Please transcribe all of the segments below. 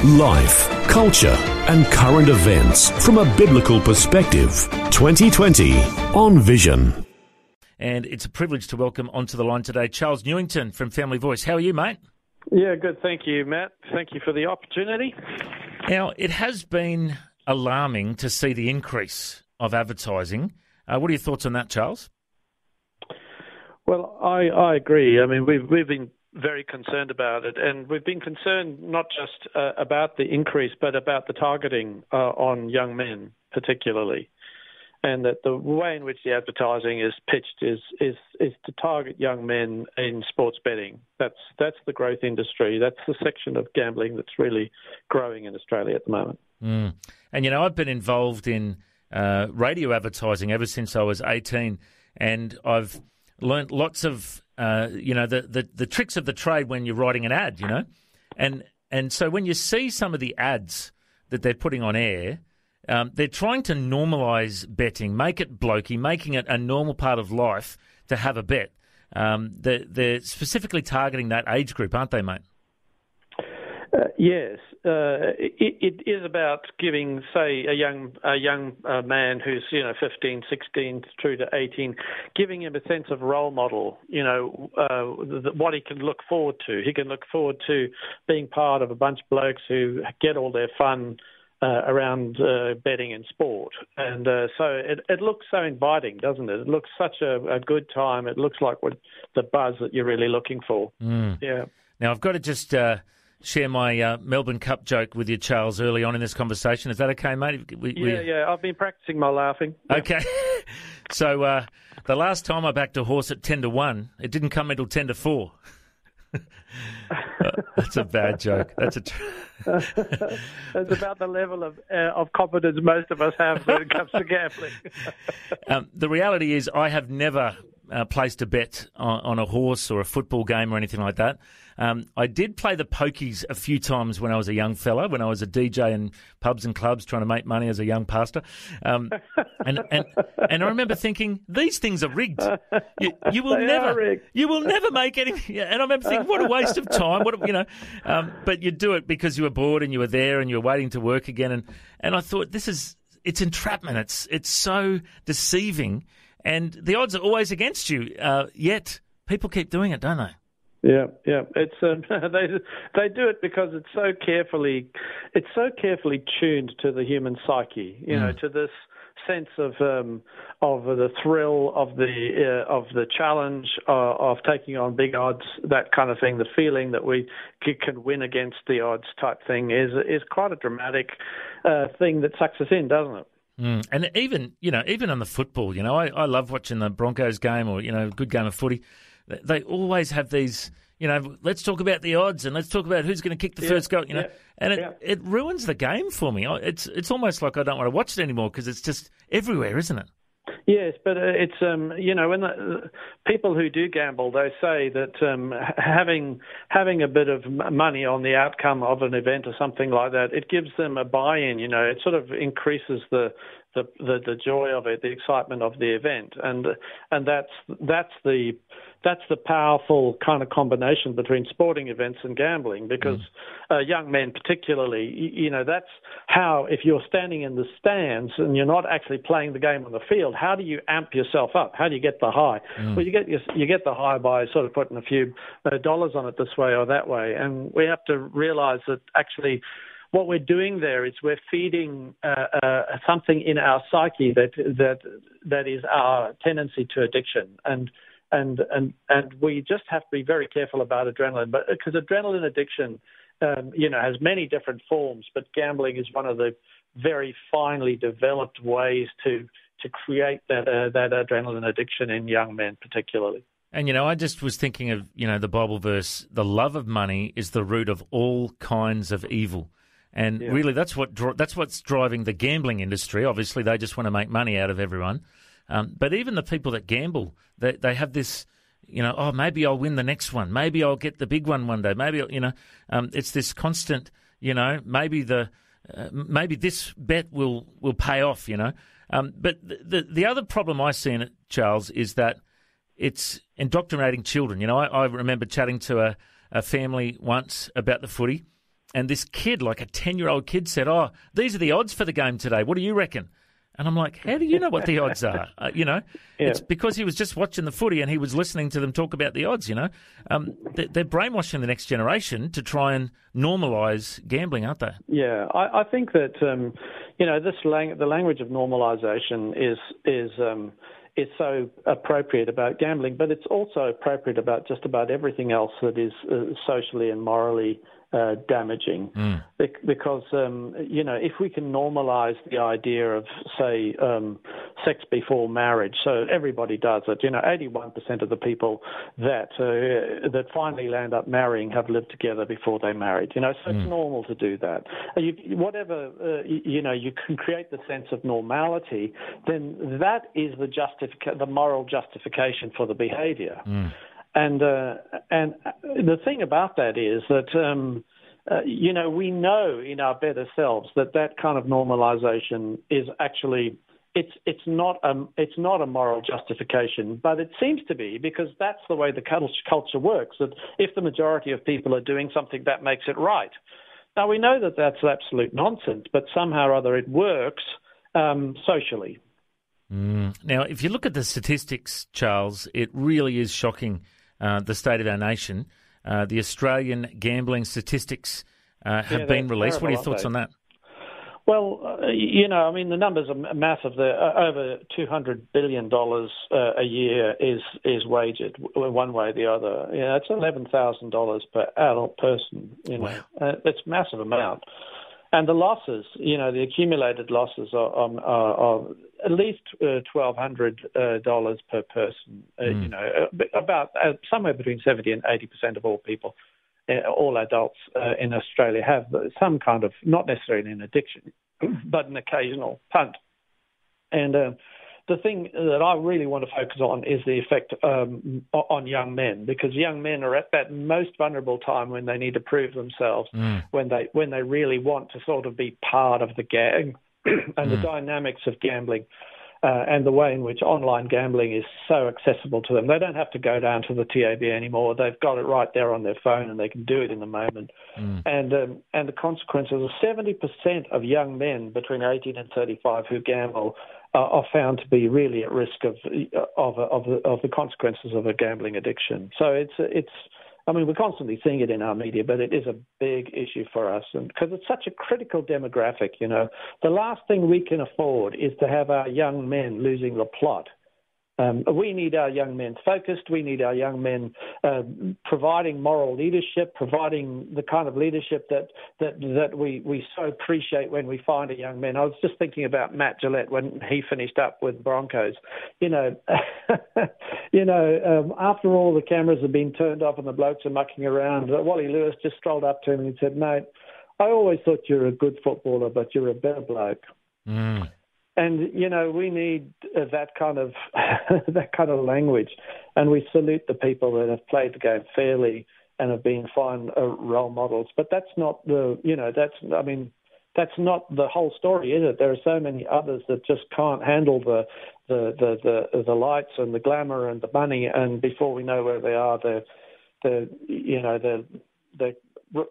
Life, culture, and current events from a biblical perspective. 2020 on Vision. And it's a privilege to welcome onto the line today Charles Newington from Family Voice. How are you, mate? Yeah, good. Thank you, Matt. Thank you for the opportunity. Now, it has been alarming to see the increase of advertising. Uh, what are your thoughts on that, Charles? Well, I, I agree. I mean, we've we've been very concerned about it, and we've been concerned not just uh, about the increase, but about the targeting uh, on young men, particularly, and that the way in which the advertising is pitched is is is to target young men in sports betting. That's that's the growth industry. That's the section of gambling that's really growing in Australia at the moment. Mm. And you know, I've been involved in uh, radio advertising ever since I was eighteen, and I've learnt lots of uh, you know the, the the tricks of the trade when you're writing an ad. You know, and and so when you see some of the ads that they're putting on air. Um, they're trying to normalise betting, make it blokey, making it a normal part of life to have a bet. Um, they're, they're specifically targeting that age group, aren't they, mate? Uh, yes, uh, it, it is about giving, say, a young a young uh, man who's you know 15, 16 through to 18, giving him a sense of role model. You know uh, what he can look forward to. He can look forward to being part of a bunch of blokes who get all their fun. Uh, around uh, betting and sport, and uh, so it, it looks so inviting, doesn't it? It looks such a, a good time. It looks like what the buzz that you're really looking for. Mm. Yeah. Now I've got to just uh, share my uh, Melbourne Cup joke with you, Charles, early on in this conversation. Is that okay, mate? We, yeah, we... yeah. I've been practicing my laughing. Okay. so uh, the last time I backed a horse at 10 to 1, it didn't come until 10 to 4. That's a bad joke. That's a. Tr- That's about the level of uh, of confidence most of us have when it comes to gambling. um, the reality is, I have never uh, placed a bet on, on, a horse or a football game or anything like that. Um, I did play the pokies a few times when I was a young fella, when I was a DJ in pubs and clubs trying to make money as a young pastor. Um, and, and and I remember thinking these things are rigged. You, you will they never you will never make any. And I remember thinking, what a waste of time. What a, you know, um, but you do it because you were bored and you were there and you were waiting to work again. And and I thought this is it's entrapment. It's it's so deceiving, and the odds are always against you. Uh, yet people keep doing it, don't they? Yeah, yeah. It's um, they they do it because it's so carefully it's so carefully tuned to the human psyche, you mm. know, to this sense of um, of the thrill of the uh, of the challenge uh, of taking on big odds, that kind of thing. The feeling that we can win against the odds type thing is is quite a dramatic uh, thing that sucks us in, doesn't it? Mm. And even you know even on the football, you know, I, I love watching the Broncos game or you know a good game of footy they always have these. You know, let's talk about the odds and let's talk about who's going to kick the yeah, first goal. You know, yeah, and it, yeah. it ruins the game for me. It's it's almost like I don't want to watch it anymore because it's just everywhere, isn't it? Yes, but uh, it's um, you know when the, uh, people who do gamble, they say that um, having having a bit of money on the outcome of an event or something like that, it gives them a buy-in. You know, it sort of increases the the the, the joy of it, the excitement of the event, and and that's that's the that's the powerful kind of combination between sporting events and gambling because mm. uh, young men particularly you, you, know that's how if you're standing in the stands and you're not actually playing the game on the field how do you amp yourself up how do you get the high mm. well you get you get the high by sort of putting a few uh, dollars on it this way or that way and we have to realize that actually what we're doing there is we're feeding uh, uh, something in our psyche that that that is our tendency to addiction and and and and we just have to be very careful about adrenaline, but because adrenaline addiction, um, you know, has many different forms, but gambling is one of the very finely developed ways to to create that uh, that adrenaline addiction in young men, particularly. And you know, I just was thinking of you know the Bible verse: "The love of money is the root of all kinds of evil." And yeah. really, that's what that's what's driving the gambling industry. Obviously, they just want to make money out of everyone. Um, but even the people that gamble, they they have this, you know, oh maybe I'll win the next one, maybe I'll get the big one one day, maybe you know, um, it's this constant, you know, maybe the uh, maybe this bet will will pay off, you know. Um, but the, the, the other problem I see in it, Charles, is that it's indoctrinating children. You know, I, I remember chatting to a, a family once about the footy, and this kid, like a 10 year old kid, said, Oh, these are the odds for the game today. What do you reckon? And I'm like, how do you know what the odds are? Uh, you know, yeah. it's because he was just watching the footy and he was listening to them talk about the odds. You know, um, they're brainwashing the next generation to try and normalise gambling, aren't they? Yeah, I, I think that um, you know this lang- the language of normalisation is is um, is so appropriate about gambling, but it's also appropriate about just about everything else that is uh, socially and morally uh, damaging mm. because um, you know if we can normalize the idea of say um, sex before marriage, so everybody does it. You know, 81% of the people that uh, that finally land up marrying have lived together before they married. You know, so mm. it's normal to do that. You, whatever uh, you know, you can create the sense of normality. Then that is the justific- the moral justification for the behaviour. Mm. And uh, and the thing about that is that um, uh, you know we know in our better selves that that kind of normalization is actually it's it's not a it's not a moral justification, but it seems to be because that's the way the culture works. That if the majority of people are doing something, that makes it right. Now we know that that's absolute nonsense, but somehow or other it works um, socially. Mm. Now, if you look at the statistics, Charles, it really is shocking uh, the state of our nation. Uh, the Australian gambling statistics uh, have yeah, been released. Terrible, what are your thoughts on that? Well, uh, you know, I mean, the numbers are massive. The, uh, over two hundred billion dollars uh, a year is is wagered one way or the other. Yeah, it's eleven thousand dollars per adult person. You know, wow. it's a massive amount. And the losses, you know, the accumulated losses are, um, are, are at least uh, twelve hundred uh, dollars per person. Uh, mm. You know, uh, about uh, somewhere between seventy and eighty percent of all people, uh, all adults in Australia have some kind of, not necessarily an addiction, but an occasional punt. And the thing that I really want to focus on is the effect um, on young men, because young men are at that most vulnerable time when they need to prove themselves, mm. when they when they really want to sort of be part of the gang, and mm. the dynamics of gambling. Uh, and the way in which online gambling is so accessible to them. They don't have to go down to the TAB anymore. They've got it right there on their phone, and they can do it in the moment. Mm. And um, and the consequences are 70% of young men between 18 and 35 who gamble are found to be really at risk of of of the, of the consequences of a gambling addiction. So it's it's I mean we're constantly seeing it in our media, but it is a big issue for us, and because it's such a critical demographic. You know, the last thing we can afford is to have our young men losing the plot um, we need our young men focused. We need our young men uh, providing moral leadership, providing the kind of leadership that that that we, we so appreciate when we find a young man. I was just thinking about Matt Gillett when he finished up with Broncos. You know, you know, um, after all the cameras have been turned off and the blokes are mucking around, uh, Wally Lewis just strolled up to him and said, "Mate, I always thought you're a good footballer, but you're a better bloke." Mm and you know we need uh, that kind of that kind of language, and we salute the people that have played the game fairly and have been fine uh, role models. But that's not the you know that's I mean that's not the whole story, is it? There are so many others that just can't handle the the the the, the lights and the glamour and the money, and before we know where they are, they're they you know they're they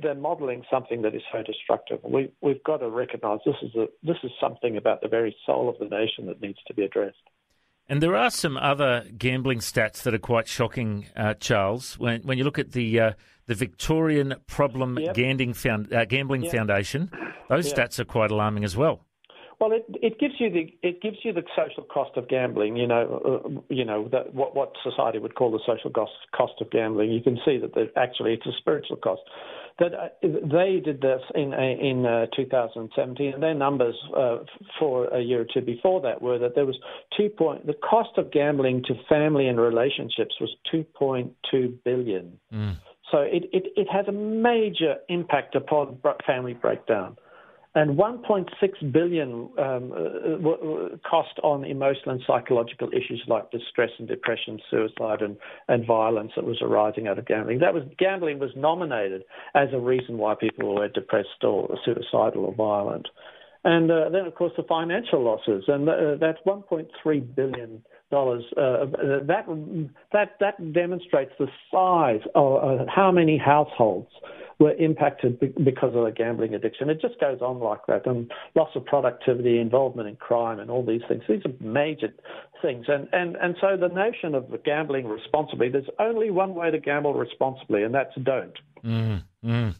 they're modelling something that is so destructive. We, we've got to recognise this is a, this is something about the very soul of the nation that needs to be addressed. And there are some other gambling stats that are quite shocking, uh, Charles. When when you look at the uh, the Victorian Problem yep. Gambling, Found, uh, Gambling yep. Foundation, those yep. stats are quite alarming as well. Well, it, it gives you the it gives you the social cost of gambling. You know, uh, you know that what what society would call the social cost cost of gambling. You can see that actually it's a spiritual cost that uh, they did this in uh, in uh, 2017, and their numbers uh, for a year or two before that were that there was two point the cost of gambling to family and relationships was 2.2 billion. Mm. So it, it, it has a major impact upon family breakdown. And 1.6 billion um, uh, cost on emotional and psychological issues like distress and depression, suicide, and, and violence that was arising out of gambling. That was gambling was nominated as a reason why people were depressed or suicidal or violent. And uh, then, of course, the financial losses, and uh, that's 1.3 billion dollars. Uh, that that that demonstrates the size of uh, how many households were impacted because of the gambling addiction. It just goes on like that, and loss of productivity, involvement in crime, and all these things. These are major things, and and and so the notion of gambling responsibly. There's only one way to gamble responsibly, and that's don't. Mm, mm.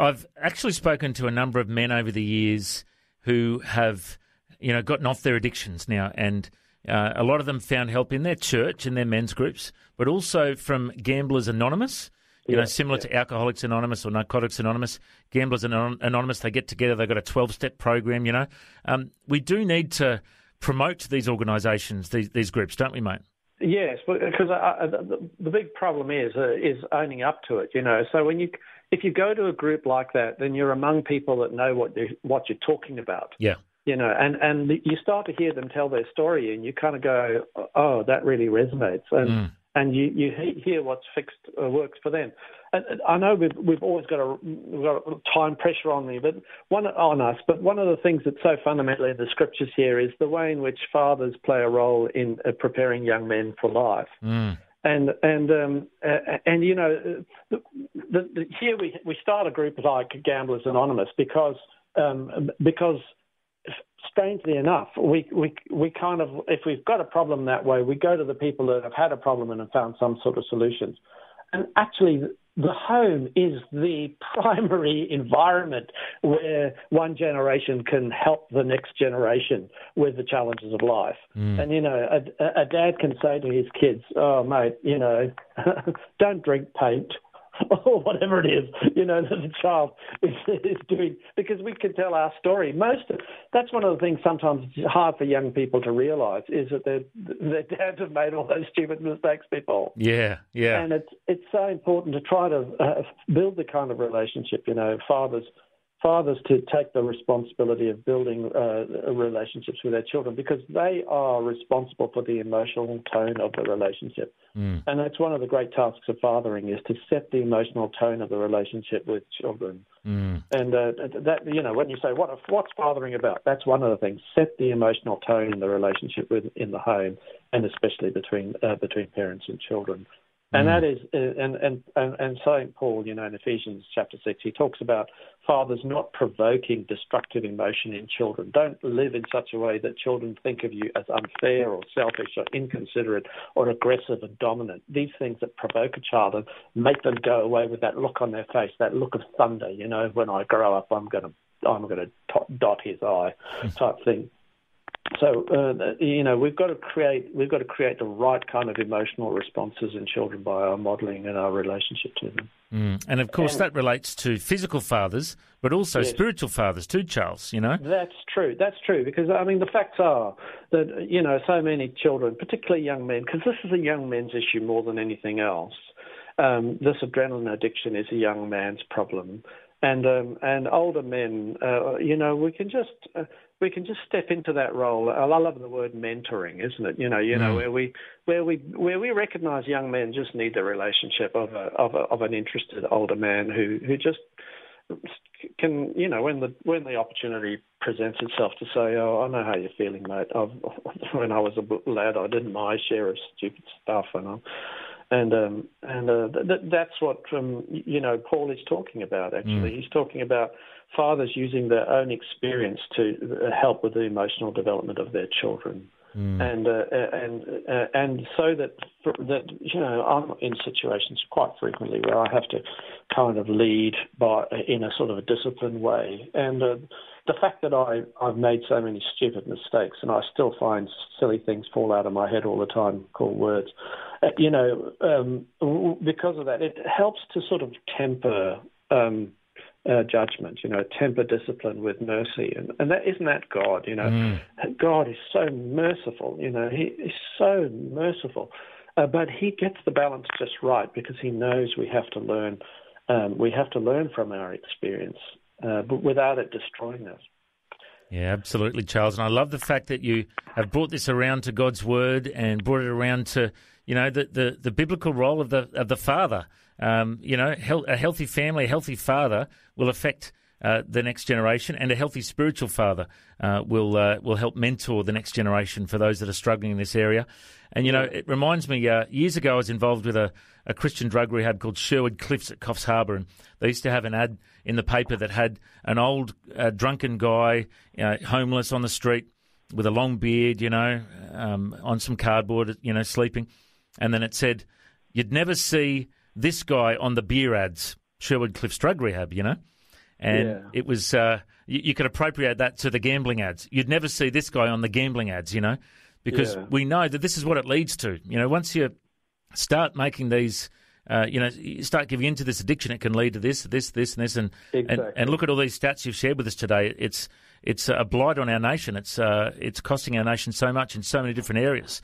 I've actually spoken to a number of men over the years who have, you know, gotten off their addictions now, and uh, a lot of them found help in their church and their men's groups, but also from Gamblers Anonymous. You yeah, know, similar yeah. to Alcoholics Anonymous or Narcotics Anonymous, Gamblers Anonymous, they get together, they've got a 12 step program, you know. Um, we do need to promote these organisations, these, these groups, don't we, mate? Yes, because the, the big problem is uh, is owning up to it. You know, so when you if you go to a group like that, then you're among people that know what what you're talking about. Yeah. You know, and and you start to hear them tell their story, and you kind of go, oh, that really resonates, and mm. and you you hear what's fixed uh, works for them. I know we've we've always got a we've got a time pressure on me, but one on us. But one of the things that's so fundamental in the scriptures here is the way in which fathers play a role in uh, preparing young men for life. Mm. And and um, uh, and you know, the, the, the, here we we start a group like Gamblers Anonymous because um, because strangely enough, we, we, we kind of, if we've got a problem that way, we go to the people that have had a problem and have found some sort of solutions. And actually, the home is the primary environment where one generation can help the next generation with the challenges of life. Mm. And, you know, a, a, dad can say to his kids, oh, mate, you know, don't drink paint. or whatever it is, you know, that the child is, is doing, because we can tell our story. Most of that's one of the things sometimes it's hard for young people to realise is that their their dads have made all those stupid mistakes before. Yeah, yeah. And it's it's so important to try to uh, build the kind of relationship, you know, fathers fathers to take the responsibility of building uh, relationships with their children because they are responsible for the emotional tone of the relationship. Mm. And that's one of the great tasks of fathering is to set the emotional tone of the relationship with children. Mm. And uh, that you know when you say what what's fathering about, that's one of the things. Set the emotional tone in the relationship with in the home, and especially between uh, between parents and children. And mm. that is, and, and, and, and St. Paul, you know, in Ephesians chapter 6, he talks about fathers not provoking destructive emotion in children. Don't live in such a way that children think of you as unfair or selfish or inconsiderate or aggressive and dominant. These things that provoke a child and make them go away with that look on their face, that look of thunder, you know, when I grow up, I'm going to eye'm going to dot his I type thing. So uh, you know we've got to create we've got to create the right kind of emotional responses in children by our modelling and our relationship to them. Mm. And of course, and, that relates to physical fathers, but also yes. spiritual fathers too, Charles. You know that's true. That's true because I mean the facts are that you know so many children, particularly young men, because this is a young men's issue more than anything else. Um, this adrenaline addiction is a young man's problem and um, and older men, uh, you know, we can just uh, we can just step into that role. I love the word mentoring, isn't it? You know, you mm. know where we where we where we recognise young men just need the relationship of a, of a, of an interested older man who who just can you know when the when the opportunity presents itself to say, oh, I know how you're feeling, mate. I've, when I was a lad, I did my share of stupid stuff, and I'm and um, and uh, th- that's what um, you know Paul is talking about. Actually, mm. he's talking about fathers using their own experience to uh, help with the emotional development of their children. Mm. And uh, and uh, and so that that you know I'm in situations quite frequently where I have to kind of lead by in a sort of a disciplined way, and uh, the fact that I I've made so many stupid mistakes and I still find silly things fall out of my head all the time, called words, uh, you know, um, because of that, it helps to sort of temper. Um, uh, judgment, you know, temper discipline with mercy, and and that isn't that God, you know, mm. God is so merciful, you know, He is so merciful, uh, but He gets the balance just right because He knows we have to learn, um, we have to learn from our experience, uh, but without it destroying us. Yeah, absolutely, Charles. And I love the fact that you have brought this around to God's word and brought it around to you know the the, the biblical role of the of the father. Um, you know, a healthy family, a healthy father will affect uh, the next generation, and a healthy spiritual father uh, will uh, will help mentor the next generation for those that are struggling in this area. And you know, it reminds me. Uh, years ago, I was involved with a, a Christian drug rehab called Sherwood Cliffs at Coffs Harbour, and they used to have an ad in the paper that had an old uh, drunken guy, homeless on the street with a long beard, you know, um, on some cardboard, you know, sleeping, and then it said, "You'd never see this guy on the beer ads." Sherwood Cliffs Drug Rehab, you know and yeah. it was uh, you, you, could appropriate that to the gambling ads. You'd never see this guy on the gambling ads, you know, because yeah. we know that this is what it leads to. You know, once you start making these. Uh, you know, you start giving into this addiction, it can lead to this, this, this, and this, and, exactly. and and look at all these stats you've shared with us today. It's it's a blight on our nation. It's uh, it's costing our nation so much in so many different areas.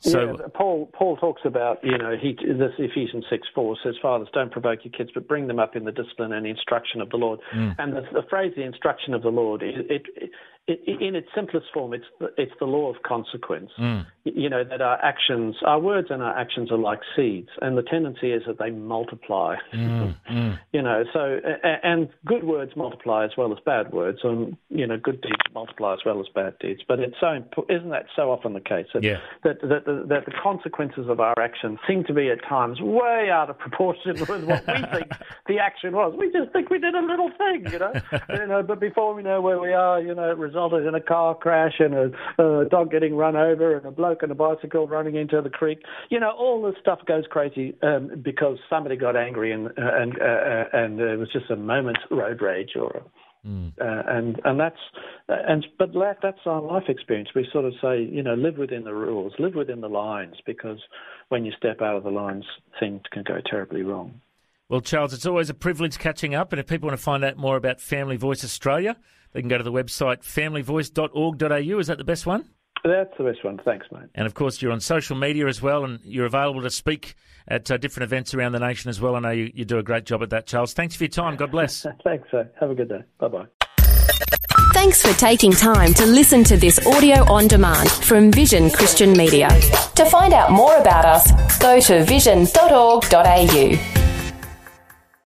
So yeah, Paul Paul talks about you know he this Ephesians six four says fathers don't provoke your kids but bring them up in the discipline and instruction of the Lord. Mm. And the, the, phrase the instruction of the Lord it, it, in its simplest form, it's the, it's the law of consequence. Mm. You know that our actions, our words, and our actions are like seeds, and the tendency is that they multiply. Mm. Mm. You know, so and good words multiply as well as bad words, and you know, good deeds multiply as well as bad deeds. But it's so isn't that so often the case that yeah. that, that, that, that the consequences of our actions seem to be at times way out of proportion with what we think the action was. We just think we did a little thing, you know, you know, but before we know where we are, you know, it resulted in a car crash and a, a dog getting run over and a bloke on a bicycle running into the creek. You know, all this stuff goes crazy um, because somebody got angry and uh, and uh, uh, and it was just a moment's road rage or. Mm. Uh, and and that's and but that's our life experience. We sort of say, you know, live within the rules, live within the lines, because when you step out of the lines, things can go terribly wrong. Well, Charles, it's always a privilege catching up. And if people want to find out more about Family Voice Australia, they can go to the website familyvoice.org.au. Is that the best one? That's the best one. Thanks, mate. And of course, you're on social media as well, and you're available to speak at uh, different events around the nation as well. I know you, you do a great job at that, Charles. Thanks for your time. God bless. Thanks, sir. Have a good day. Bye bye. Thanks for taking time to listen to this audio on demand from Vision Christian Media. To find out more about us, go to vision.org.au.